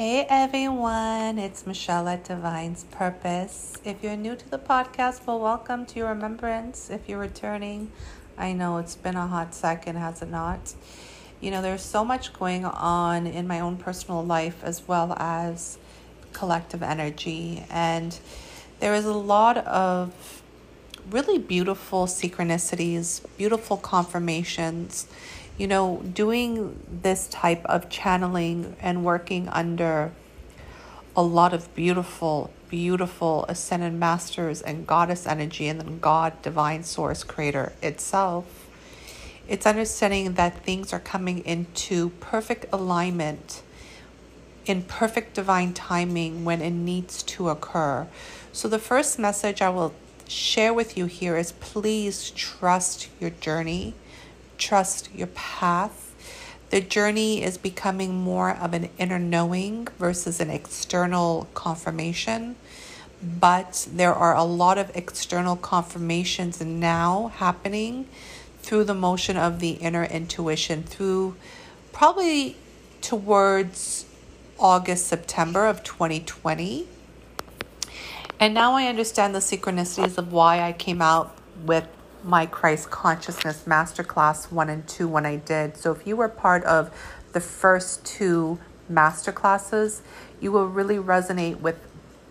Hey everyone, it's Michelle at Divine's Purpose. If you're new to the podcast, well, welcome to your remembrance. If you're returning, I know it's been a hot second, has it not? You know, there's so much going on in my own personal life as well as collective energy, and there is a lot of really beautiful synchronicities, beautiful confirmations you know, doing this type of channeling and working under a lot of beautiful, beautiful ascended masters and goddess energy, and then God, divine source, creator itself, it's understanding that things are coming into perfect alignment in perfect divine timing when it needs to occur. So, the first message I will share with you here is please trust your journey trust your path. The journey is becoming more of an inner knowing versus an external confirmation. But there are a lot of external confirmations now happening through the motion of the inner intuition, through probably towards August, September of 2020. And now I understand the synchronicities of why I came out with my Christ Consciousness Masterclass 1 and 2 when I did. So if you were part of the first two masterclasses, you will really resonate with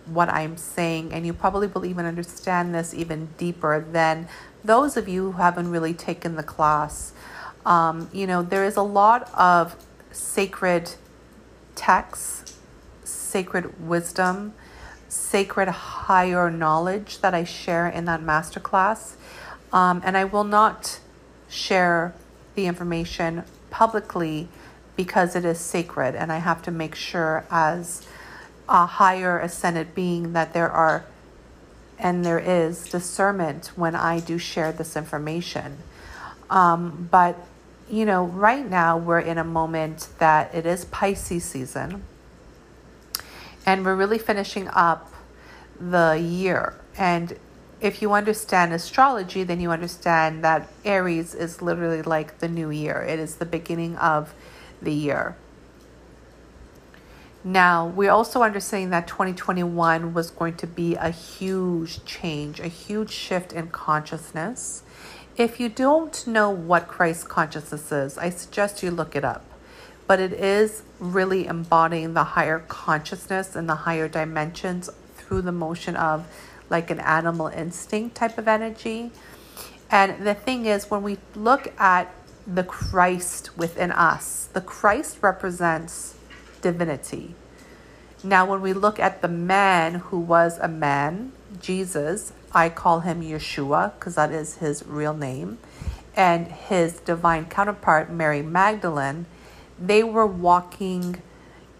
what I'm saying, and you probably will even understand this even deeper than those of you who haven't really taken the class. Um, you know, there is a lot of sacred texts, sacred wisdom, sacred higher knowledge that I share in that masterclass. Um, and I will not share the information publicly because it is sacred. And I have to make sure, as a higher ascended being, that there are and there is discernment when I do share this information. Um, but, you know, right now we're in a moment that it is Pisces season. And we're really finishing up the year. And if you understand astrology, then you understand that Aries is literally like the new year, it is the beginning of the year. Now, we're also understanding that 2021 was going to be a huge change, a huge shift in consciousness. If you don't know what Christ consciousness is, I suggest you look it up. But it is really embodying the higher consciousness and the higher dimensions through the motion of like an animal instinct type of energy. And the thing is, when we look at the Christ within us, the Christ represents divinity. Now, when we look at the man who was a man, Jesus, I call him Yeshua because that is his real name, and his divine counterpart, Mary Magdalene, they were walking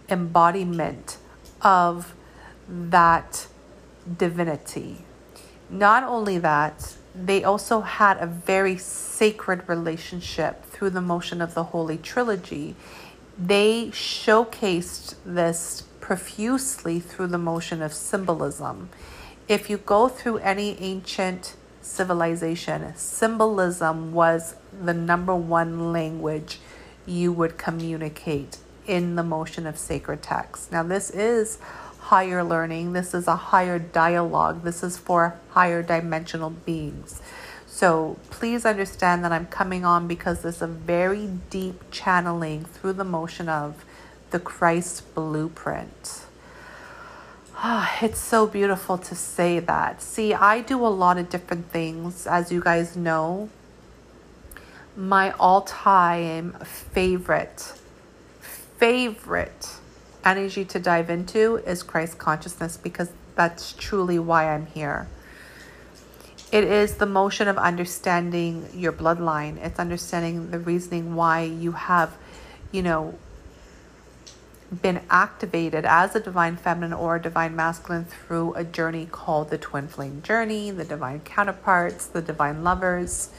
embodiment of that divinity. Not only that, they also had a very sacred relationship through the motion of the Holy Trilogy. They showcased this profusely through the motion of symbolism. If you go through any ancient civilization, symbolism was the number one language you would communicate in the motion of sacred text. Now, this is higher learning. This is a higher dialogue. This is for higher dimensional beings. So please understand that I'm coming on because there's a very deep channeling through the motion of the Christ blueprint. Ah, it's so beautiful to say that. See, I do a lot of different things, as you guys know. My all time favorite, favorite energy to dive into is Christ consciousness because that's truly why I'm here. It is the motion of understanding your bloodline. It's understanding the reasoning why you have, you know, been activated as a divine feminine or a divine masculine through a journey called the twin flame journey, the divine counterparts, the divine lovers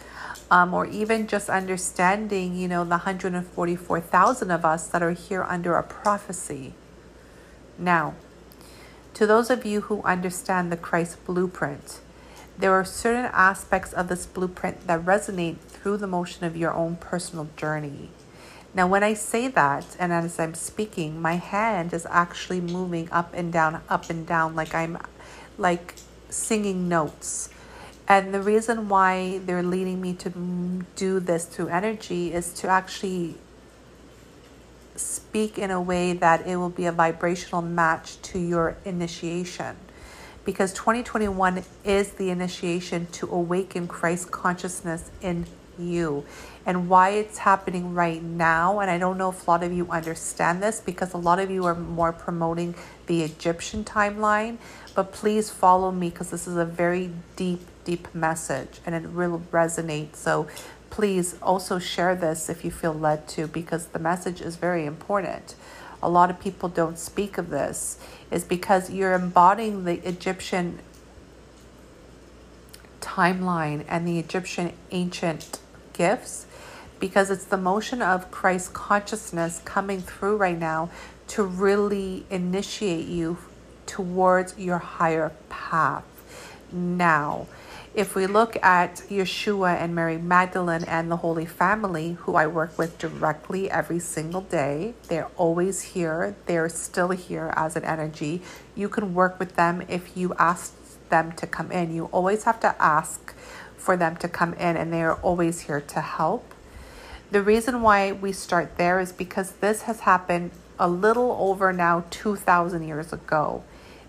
um, or even just understanding, you know, the 144,000 of us that are here under a prophecy. Now, to those of you who understand the Christ blueprint, there are certain aspects of this blueprint that resonate through the motion of your own personal journey. Now, when I say that, and as I'm speaking, my hand is actually moving up and down, up and down, like I'm like singing notes. And the reason why they're leading me to do this through energy is to actually speak in a way that it will be a vibrational match to your initiation. Because 2021 is the initiation to awaken Christ consciousness in you and why it's happening right now. And I don't know if a lot of you understand this because a lot of you are more promoting the Egyptian timeline. But please follow me because this is a very deep, deep message and it will resonate. So please also share this if you feel led to because the message is very important. A lot of people don't speak of this, is because you're embodying the Egyptian timeline and the Egyptian ancient gifts because it's the motion of Christ consciousness coming through right now to really initiate you towards your higher path. Now, if we look at Yeshua and Mary Magdalene and the Holy Family, who I work with directly every single day, they're always here. They're still here as an energy. You can work with them if you ask them to come in. You always have to ask for them to come in, and they are always here to help. The reason why we start there is because this has happened a little over now 2,000 years ago.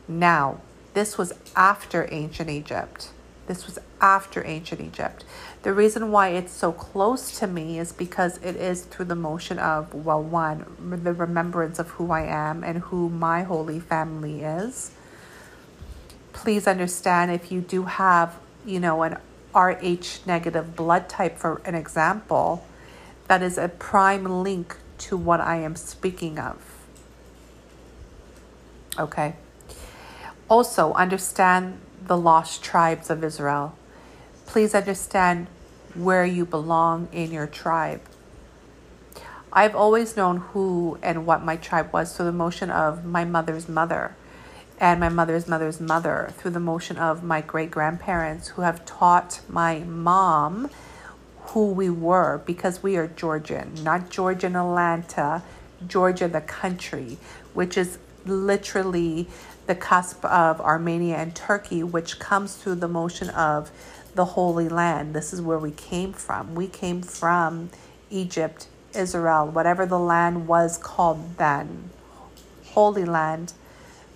Now, this was after ancient Egypt. This was after ancient Egypt. The reason why it's so close to me is because it is through the motion of, well, one, the remembrance of who I am and who my holy family is. Please understand if you do have, you know, an Rh negative blood type, for an example, that is a prime link to what I am speaking of. Okay. Also, understand the lost tribes of Israel. Please understand where you belong in your tribe. I've always known who and what my tribe was through the motion of my mother's mother and my mother's mother's mother through the motion of my great grandparents who have taught my mom who we were because we are Georgian, not Georgian Atlanta, Georgia, the country, which is literally the cusp of Armenia and Turkey, which comes through the motion of the Holy Land. This is where we came from. We came from Egypt, Israel, whatever the land was called then, Holy Land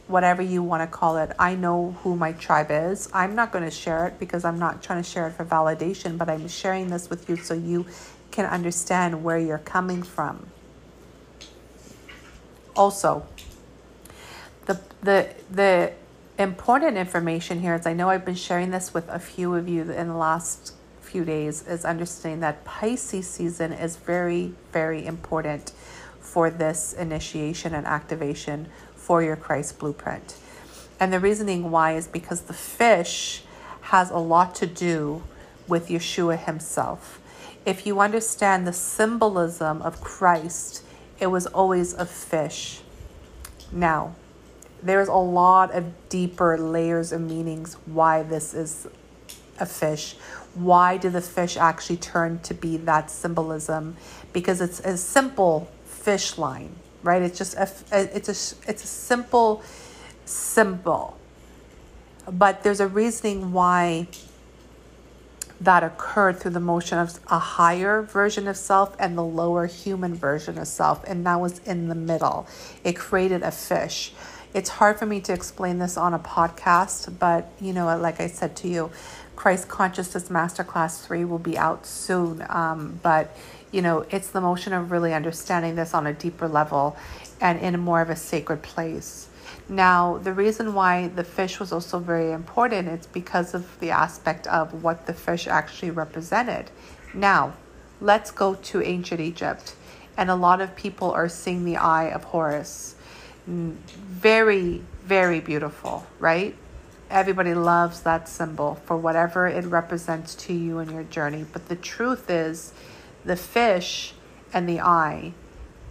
whatever you want to call it. I know who my tribe is. I'm not going to share it because I'm not trying to share it for validation, but I'm sharing this with you so you can understand where you're coming from. Also, the the the important information here is I know I've been sharing this with a few of you in the last few days is understanding that Pisces season is very very important for this initiation and activation for your Christ blueprint. And the reasoning why is because the fish has a lot to do with Yeshua himself. If you understand the symbolism of Christ, it was always a fish. Now, there's a lot of deeper layers of meanings why this is a fish. Why did the fish actually turn to be that symbolism? Because it's a simple fish line right? It's just a, it's a it's a simple symbol, but there's a reasoning why that occurred through the motion of a higher version of self and the lower human version of self, and that was in the middle. It created a fish. It's hard for me to explain this on a podcast, but you know, like I said to you, Christ Consciousness Masterclass 3 will be out soon. Um, but you know, it's the motion of really understanding this on a deeper level and in more of a sacred place. Now, the reason why the fish was also very important it's because of the aspect of what the fish actually represented. Now, let's go to ancient Egypt. And a lot of people are seeing the eye of Horus. Very, very beautiful, right? Everybody loves that symbol for whatever it represents to you in your journey. But the truth is, the fish and the eye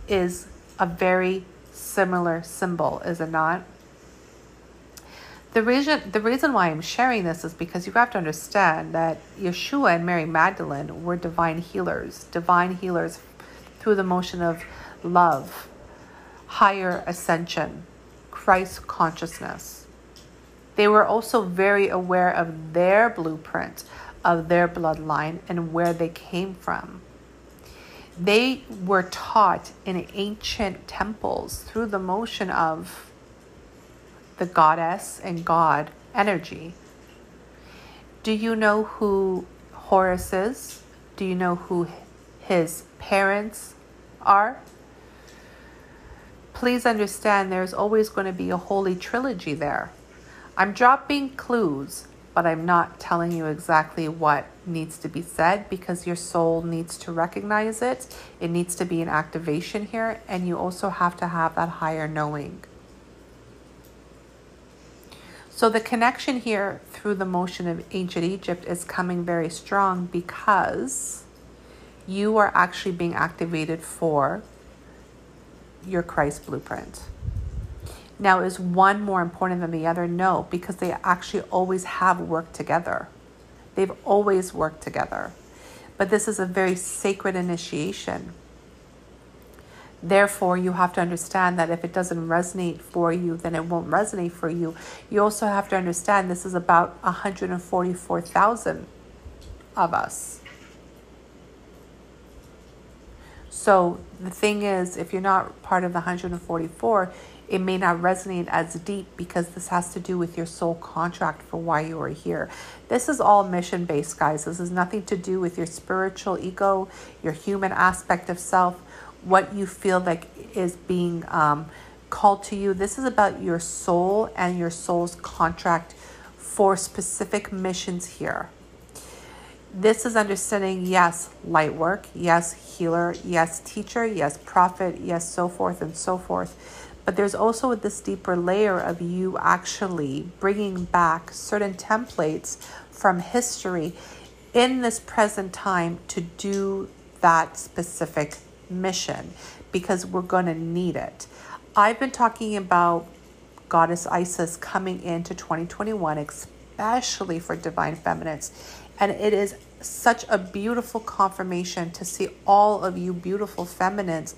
is a very similar symbol, is it not? The reason, the reason why I'm sharing this is because you have to understand that Yeshua and Mary Magdalene were divine healers, divine healers through the motion of love, higher ascension, Christ consciousness. They were also very aware of their blueprint, of their bloodline, and where they came from. They were taught in ancient temples through the motion of the goddess and god energy. Do you know who Horus is? Do you know who his parents are? Please understand there's always going to be a holy trilogy there. I'm dropping clues, but I'm not telling you exactly what needs to be said because your soul needs to recognize it. It needs to be an activation here, and you also have to have that higher knowing. So the connection here through the motion of ancient Egypt is coming very strong because you are actually being activated for your Christ blueprint. Now, is one more important than the other? No, because they actually always have worked together. They've always worked together. But this is a very sacred initiation. Therefore, you have to understand that if it doesn't resonate for you, then it won't resonate for you. You also have to understand this is about 144,000 of us. So the thing is, if you're not part of the 144, it may not resonate as deep because this has to do with your soul contract for why you are here. This is all mission based, guys. This has nothing to do with your spiritual ego, your human aspect of self what you feel like is being um, called to you. This is about your soul and your soul's contract for specific missions here. This is understanding, yes, light work, yes, healer, yes, teacher, yes, prophet, yes, so forth and so forth. But there's also this deeper layer of you actually bringing back certain templates from history in this present time to do that specific mission because we're going to need it. I've been talking about Goddess Isis coming into 2021, especially for Divine Feminines. And it is such a beautiful confirmation to see all of you beautiful feminines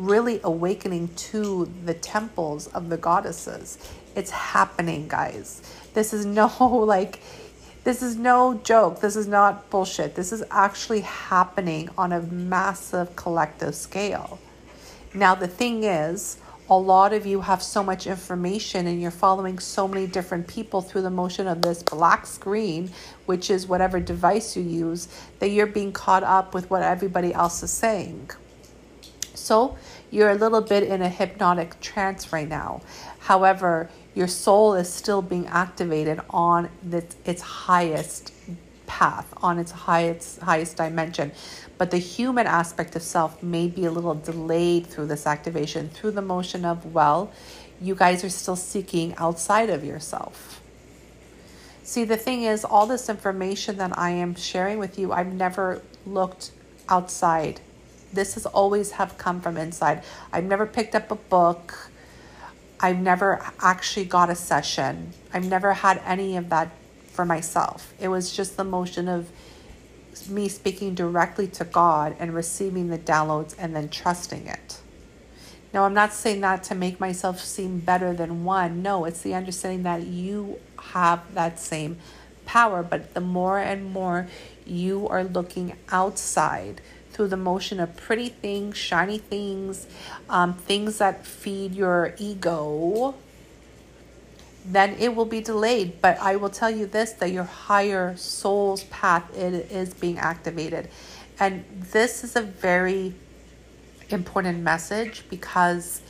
really awakening to the temples of the goddesses. It's happening, guys. This is no like this is no joke. This is not bullshit. This is actually happening on a massive collective scale. Now, the thing is, a lot of you have so much information and you're following so many different people through the motion of this black screen, which is whatever device you use, that you're being caught up with what everybody else is saying. So, you're a little bit in a hypnotic trance right now. However, your soul is still being activated on its, its highest path, on its highest highest dimension. But the human aspect of self may be a little delayed through this activation, through the motion of, well, you guys are still seeking outside of yourself. See, the thing is, all this information that I am sharing with you, I've never looked outside. This has always have come from inside. I've never picked up a book. I've never actually got a session. I've never had any of that for myself. It was just the motion of me speaking directly to God and receiving the downloads and then trusting it. Now, I'm not saying that to make myself seem better than one. No, it's the understanding that you have that same power, but the more and more you are looking outside through the motion of pretty things, shiny things, um, things that feed your ego, then it will be delayed. But I will tell you this that your higher soul's path it is being activated. And this is a very important message because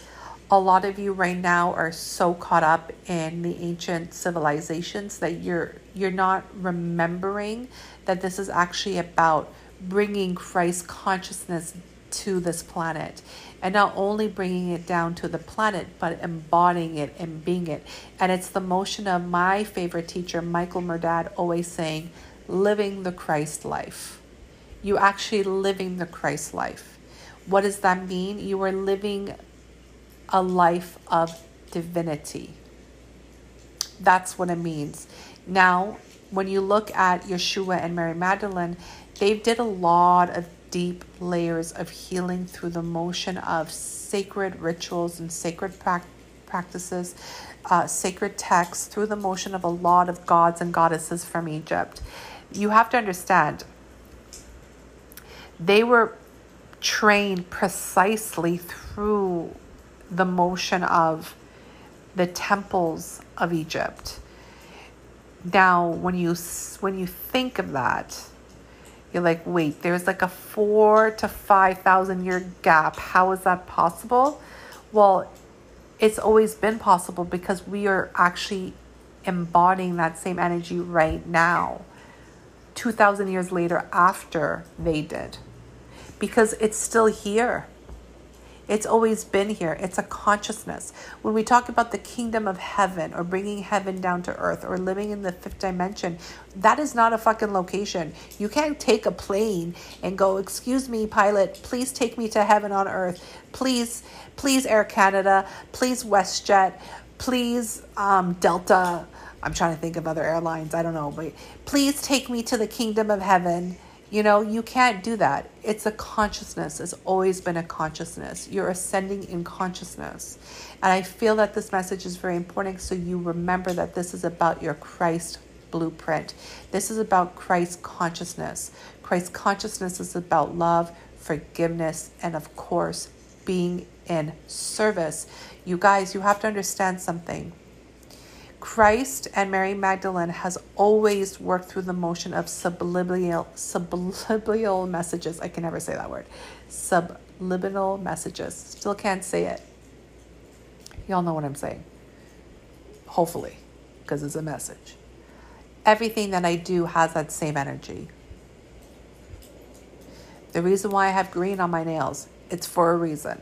a lot of you right now are so caught up in the ancient civilizations that you're you're not remembering that this is actually about bringing Christ consciousness to this planet. And not only bringing it down to the planet but embodying it and being it. And it's the motion of my favorite teacher michael murdad always saying living the christ life. You actually living the christ life. What does that mean? You are living a life of divinity. That's what it means. Now when you look at yeshua and mary magdalene they did a lot of deep layers of healing through the motion of sacred rituals and sacred pra- practices, uh, sacred texts, through the motion of a lot of gods and goddesses from Egypt. You have to understand, they were trained precisely through the motion of the temples of Egypt. Now, when you when you think of that, you're like, wait, there's like a four to five thousand year gap. How is that possible? Well, it's always been possible because we are actually embodying that same energy right now, 2,000 years later after they did, because it's still here. It's always been here. It's a consciousness. When we talk about the kingdom of heaven or bringing heaven down to earth or living in the fifth dimension, that is not a fucking location. You can't take a plane and go, Excuse me, pilot, please take me to heaven on earth. Please, please, Air Canada. Please, WestJet. Please, um, Delta. I'm trying to think of other airlines. I don't know, but please take me to the kingdom of heaven you know, you can't do that. It's a consciousness. It's always been a consciousness. You're ascending in consciousness. And I feel that this message is very important so you remember that this is about your Christ blueprint. This is about Christ consciousness. Christ consciousness is about love, forgiveness, and of course, being in service. You guys, you have to understand something. Christ and Mary Magdalene has always worked through the motion of subliminal subliminal messages. I can never say that word. Subliminal messages. Still can't say it. Y'all know what I'm saying. Hopefully, because it's a message. Everything that I do has that same energy. The reason why I have green on my nails, it's for a reason.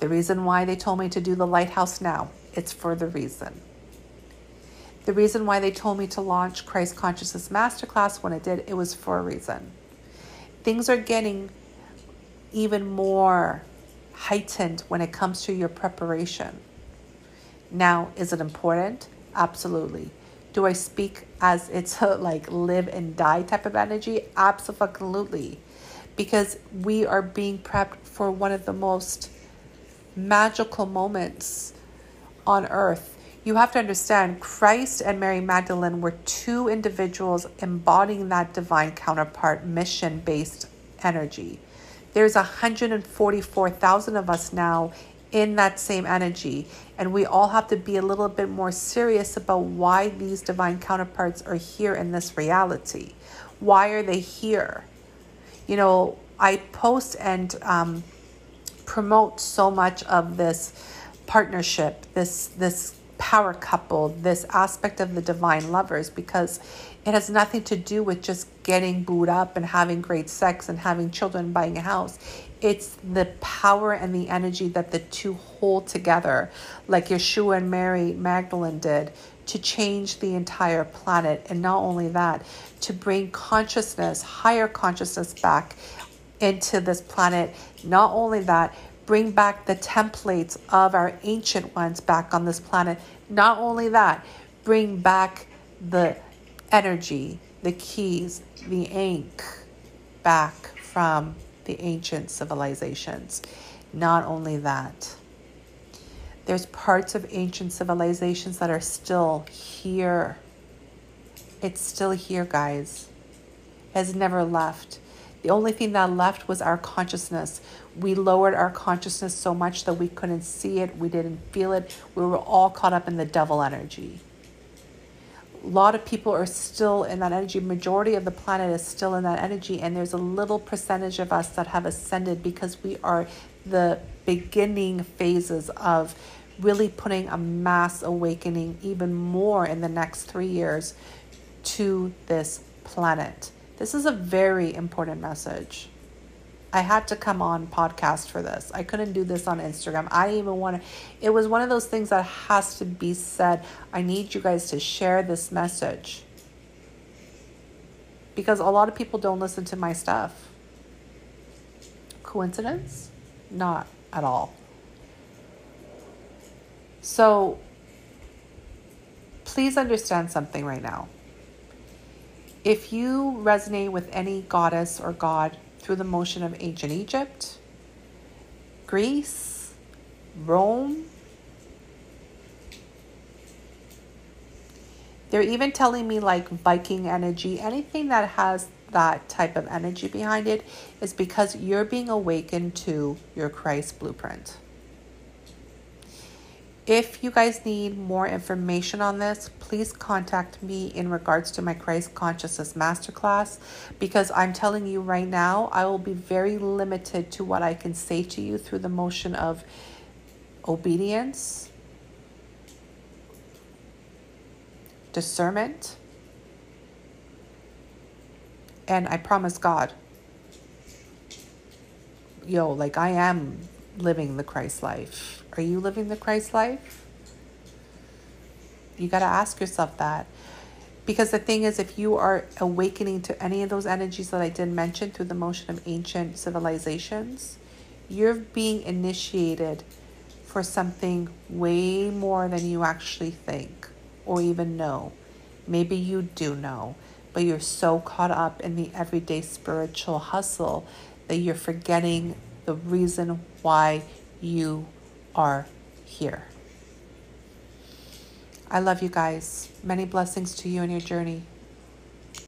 The reason why they told me to do the lighthouse now, it's for the reason. The reason why they told me to launch Christ Consciousness Masterclass when it did, it was for a reason. Things are getting even more heightened when it comes to your preparation. Now, is it important? Absolutely. Do I speak as it's a like live and die type of energy? Absolutely. Because we are being prepped for one of the most magical moments on earth you have to understand Christ and Mary Magdalene were two individuals embodying that divine counterpart mission based energy. There's 144,000 of us now in that same energy, and we all have to be a little bit more serious about why these divine counterparts are here in this reality. Why are they here? You know, I post and um, promote so much of this partnership, this this power couple, this aspect of the divine lovers, because it has nothing to do with just getting booed up and having great sex and having children and buying a house. It's the power and the energy that the two hold together, like Yeshua and Mary Magdalene did, to change the entire planet. And not only that, to bring consciousness, higher consciousness back into this planet. Not only that, bring back the templates of our ancient ones back on this planet. Not only that, bring back the energy, the keys, the ink back from the ancient civilizations. Not only that, there's parts of ancient civilizations that are still here. It's still here, guys. It has never left. The only thing that left was our consciousness. We lowered our consciousness so much that we couldn't see it, we didn't feel it. We were all caught up in the devil energy. A lot of people are still in that energy. Majority of the planet is still in that energy, and there's a little percentage of us that have ascended because we are the beginning phases of really putting a mass awakening even more in the next three years to this planet. This is a very important message. I had to come on podcast for this. I couldn't do this on Instagram. I even want to. It was one of those things that has to be said. I need you guys to share this message because a lot of people don't listen to my stuff. Coincidence? Not at all. So please understand something right now if you resonate with any goddess or god through the motion of ancient Egypt, Greece, Rome. They're even telling me like Viking energy, anything that has that type of energy behind it is because you're being awakened to your Christ blueprint. If you guys need more information on this, please contact me in regards to my Christ Consciousness Masterclass because I'm telling you right now, I will be very limited to what I can say to you through the motion of obedience, discernment, and I promise God, yo, like I am living the Christ life. Are you living the Christ life? You got to ask yourself that. Because the thing is, if you are awakening to any of those energies that I did mention through the motion of ancient civilizations, you're being initiated for something way more than you actually think or even know. Maybe you do know but you're so caught up in the everyday spiritual hustle that you're forgetting the reason why you are here. I love you guys. Many blessings to you in your journey.